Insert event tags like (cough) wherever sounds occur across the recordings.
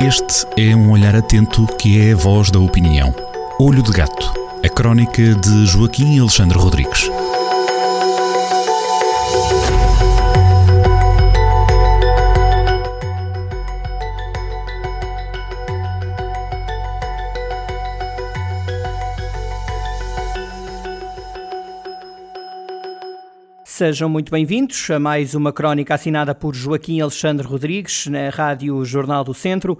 Este é um olhar atento que é a voz da opinião. Olho de Gato, a crónica de Joaquim Alexandre Rodrigues. Sejam muito bem-vindos a mais uma crónica assinada por Joaquim Alexandre Rodrigues na Rádio Jornal do Centro.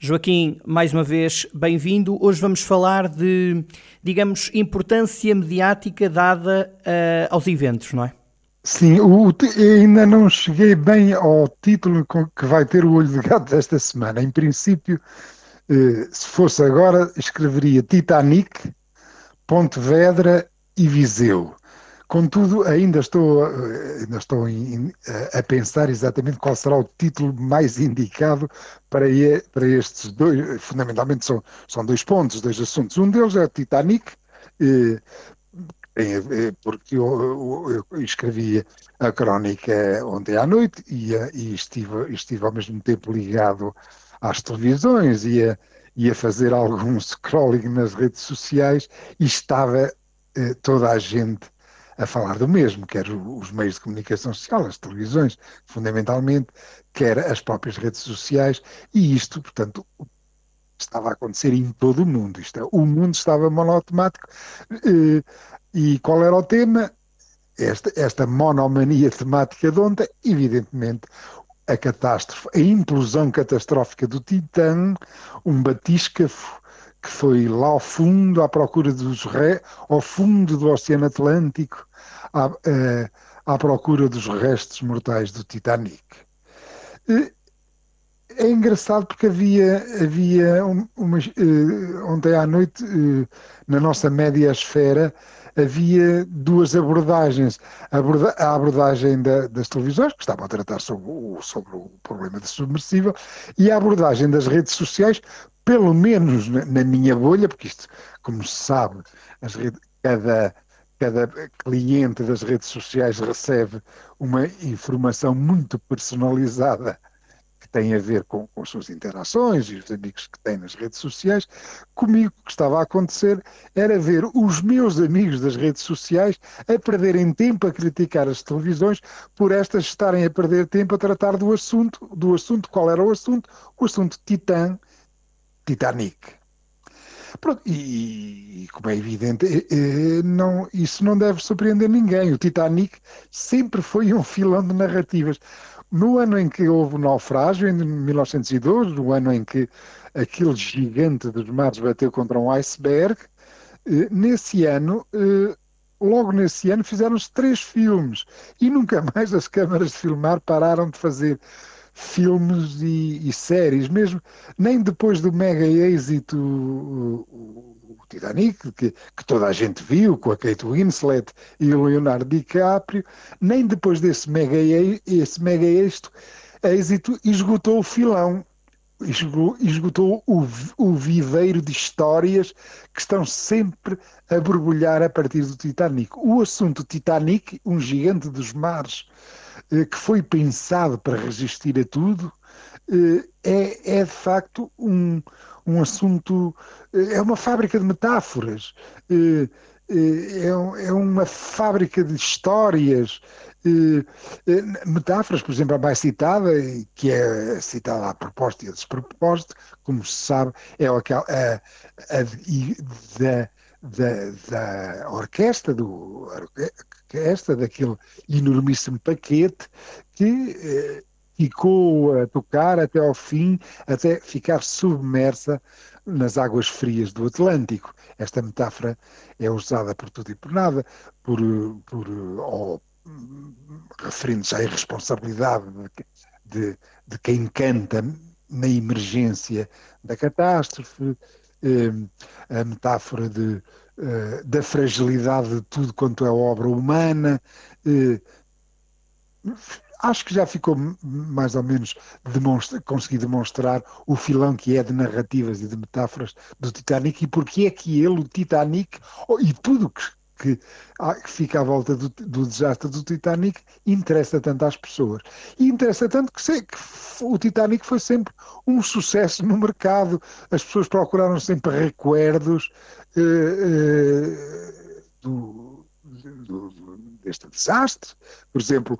Joaquim, mais uma vez, bem-vindo. Hoje vamos falar de, digamos, importância mediática dada uh, aos eventos, não é? Sim, o, ainda não cheguei bem ao título que vai ter o olho de gato desta semana. Em princípio, eh, se fosse agora, escreveria Titanic, Pontevedra e Viseu. Contudo, ainda estou, eh, ainda estou a pensar exatamente qual será o título mais indicado para, para estes dois. Fundamentalmente são, são dois pontos, dois assuntos. Um deles é o Titanic, eh, eh, porque eu, eu, escrevi a crónica ontem à noite e, e estive, estive ao mesmo tempo ligado às televisões e a, e a fazer algum (laughs) scrolling nas redes sociais e estava toda a gente a falar do mesmo, quer os meios de comunicação social, as televisões, fundamentalmente, quer as próprias redes sociais, e isto, portanto, estava a acontecer em todo o mundo. Isto é, o mundo estava monotemático. Eh, e qual era o tema? Esta, esta monomania temática de ontem, evidentemente, a catástrofe, a implosão catastrófica do Titã, um batíscafo que foi lá ao fundo, à procura dos re... ao fundo do Oceano Atlântico, à, uh, à procura dos restos mortais do Titanic. É engraçado porque havia, havia uma, uh, ontem à noite, na nossa média esfera, havia duas abordagens. A, aborda a abordagem da, das televisões, que estavam a tratar sobre o, sobre o problema da submersível, e a abordagem das redes sociais, pelo menos na, minha bolha, porque isto, como se sabe, redes, cada, cada cliente das redes sociais recebe uma informação muito personalizada que tem a ver com, com as suas interações e os amigos que tem nas redes sociais. Comigo o que estava a acontecer era ver os meus amigos das redes sociais a perderem tempo a criticar as televisões por estas estarem a perder tempo a tratar do assunto, do assunto, qual era o assunto? O assunto Titã, Titanic. Pronto, e, e, como é evidente, eh, eh, não, isso não deve surpreender ninguém. O Titanic sempre foi um filão de narrativas. No ano em que houve o naufrágio, em 1912, no ano em que aquele gigante dos mares bateu contra um iceberg, eh, nesse ano, logo nesse ano, fizeram-se três filmes e nunca (laughs) mais as câmaras de filmar pararam de fazer filmes e, e, séries, mesmo nem depois do mega êxito o, o, Titanic, que, que, toda a gente viu, com a Kate Winslet e o Leonardo DiCaprio, nem depois desse mega, esse mega êxito, êxito esgotou o filão, esgotou o, o viveiro de histórias que estão sempre a borbulhar a partir do Titanic. O assunto Titanic, um gigante dos mares, eh, que foi pensado para resistir a tudo, eh, é, é de facto um, um assunto, eh, é uma fábrica de metáforas, é, é uma fábrica de histórias, metáforas, por exemplo, a mais citada, que é citada a propósito e a despropósito, como se sabe, é aquela, a, a, da, da, da orquestra, do, orquestra, daquele enormíssimo paquete que eh, ficou a tocar até ao fim, até ficar submersa nas águas frias do Atlântico. Esta metáfora é usada por tudo e por nada, por, por ou, referindo-se à irresponsabilidade de, de, quem canta na emergência da catástrofe, eh, a metáfora de, eh, da fragilidade de tudo quanto é obra humana. Acho que já ficou mais ou menos demonstra, consegui demonstrar o filão que é de narrativas e de metáforas do Titanic e porque é que ele, o Titanic, e tudo que, que, que fica à volta do, do, desastre do Titanic interessa tanto às pessoas. E interessa tanto que, sei, que o Titanic foi sempre um sucesso no mercado, as pessoas procuraram sempre recuerdos eh, eh, do, do, deste desastre. Por exemplo,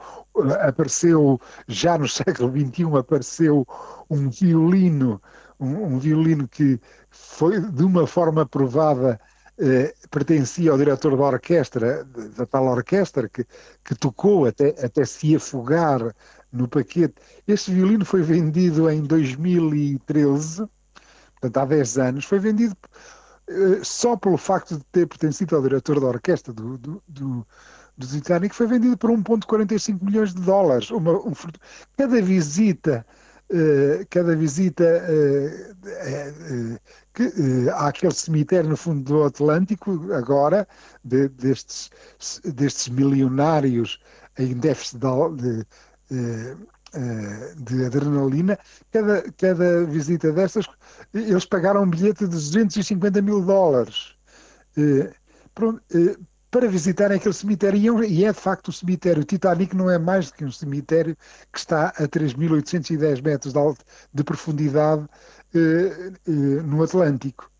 apareceu, já no (laughs) século XXI, apareceu um violino, um, um violino que foi de uma forma provada eh, pertencia ao diretor da orquestra, da tal orquestra, que, que tocou até, até se afogar no paquete. Este violino foi vendido em 2013, portanto há 10 anos, foi vendido só pelo facto de ter pertencido ao diretor da orquestra do, do, do, do Titanic, foi vendido por 1,45 milhões de dólares. Uma, um, cada visita Uh, cada visita uh, uh, que, àquele cemitério no fundo do Atlântico, agora, de, destes, destes milionários em déficit de, de, de, adrenalina, cada, cada visita dessas, eles pagaram um bilhete de 250 mil dólares. Pronto, para visitarem aquele cemitério. E é de facto o cemitério. O Titanic não é mais do que um cemitério que está a 3.810 metros de, alto, de profundidade eh, eh, no Atlântico.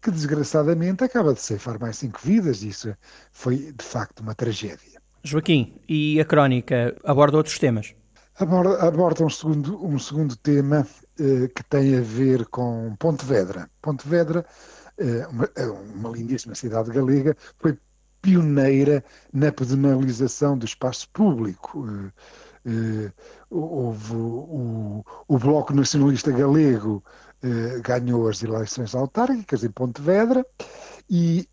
Que desgraçadamente acaba de ceifar mais cinco vidas. Isso foi de facto uma tragédia. Joaquim, e a crónica aborda outros temas? Aborda, um, segundo, um segundo tema eh, que tem a ver com Pontevedra. Pontevedra, eh, uma, é uma lindíssima cidade galega, foi pioneira na pedonalização do espaço público. Eh, eh, houve o, o Bloco Nacionalista Galego eh, ganhou as eleições autárquicas em Pontevedra e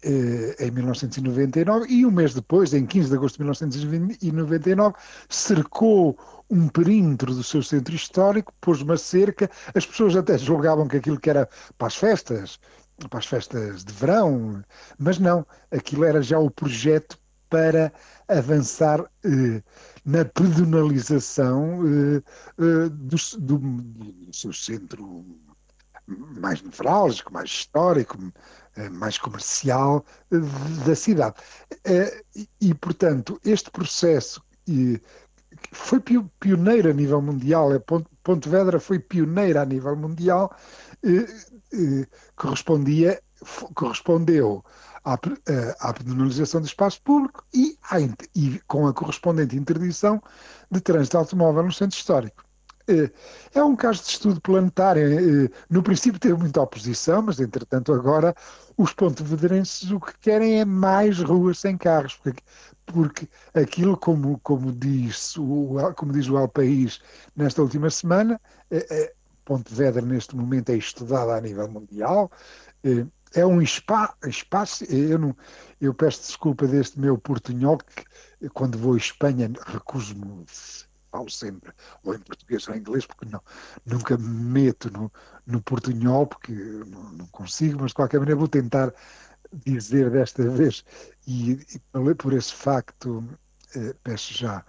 em 1999 e um mês depois, em 15 de agosto de 1999, cercou um perímetro do seu centro histórico, pôs uma cerca, as pessoas até julgavam que aquilo que era para as festas, para as festas de verão, mas não, aquilo era já o projeto para avançar eh, na pedonalização eh, eh, do, do, do, seu centro mais nevrálgico, mais histórico, eh, mais comercial eh, da cidade. Eh, e, portanto, este processo foi pioneiro a nível mundial, Pontevedra foi pioneira a nível mundial, eh, correspondia, correspondeu à, eh, à penalização do espaço público e, à, e com a correspondente interdição de trânsito automóvel no centro histórico. Eh, é um caso de estudo planetário. No princípio teve muita oposição, mas entretanto agora os pontevedrenses o que querem é mais ruas sem carros, porque, porque aquilo, como, como, diz o, como diz o El País nesta última semana, Pontevedra neste momento é estudada a nível mundial, eh, é um spa, espaço, eu, não, eu peço desculpa deste meu portunhol, que quando vou à Espanha recuso-me, falo sempre, ou em português ou em inglês, porque não, nunca me meto no, no portunhol, porque não, não consigo, mas de qualquer maneira vou tentar dizer desta vez, e, e por esse facto eh, peço já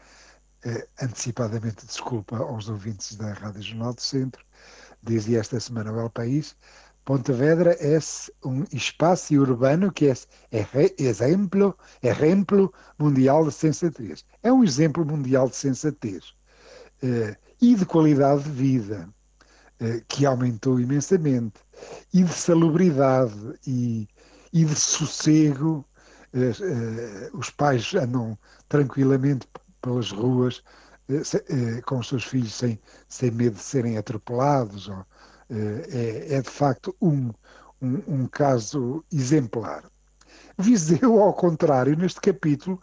eh, antecipadamente desculpa aos ouvintes da Rádio Jornal do Centro, dizia esta semana o El País, Pontevedra é um espaço urbano que é, é exemplo, exemplo mundial de sensatez. É um exemplo mundial de sensatez eh, e de qualidade de vida, eh, que aumentou imensamente, e de salubridade e, e de sossego. Eh os pais andam tranquilamente pelas ruas com os seus filhos sem, sem medo de serem atropelados. Ou, é, é, de facto um, um, um, caso exemplar. Viseu, ao contrário, neste capítulo,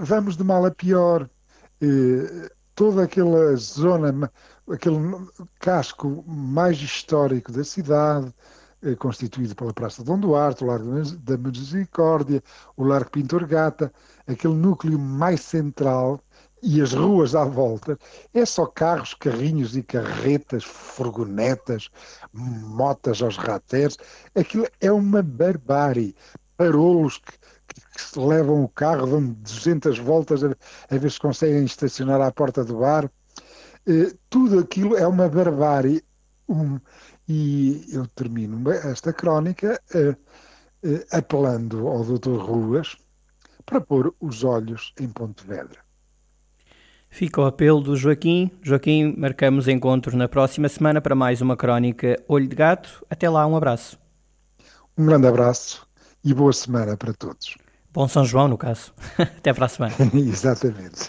vamos de mal a pior. Toda aquela zona, aquele casco mais histórico da cidade, constituído pela Praça de Dom Duarte, o Largo da Misericórdia, o Largo Pintor Gata, aquele núcleo mais central e as ruas à volta, é só carros, carrinhos e carretas, furgonetas, motas aos rateres. Aquilo é uma barbárie. Parolos que, que, que levam o carro, dão 200 voltas a, a, ver se conseguem estacionar à porta do bar. Uh, tudo aquilo é uma barbárie. Um, e eu termino esta crónica uh, uh, apelando ao Dr. Ruas, para pôr os olhos em Pontevedra. Fica o apelo do Joaquim. Joaquim, marcamos encontro na próxima semana para mais uma crónica Olho de Gato. Até lá, um abraço. Um grande abraço e boa semana para todos. Bom São João, no caso. (laughs) Até para a semana. (laughs) Exatamente.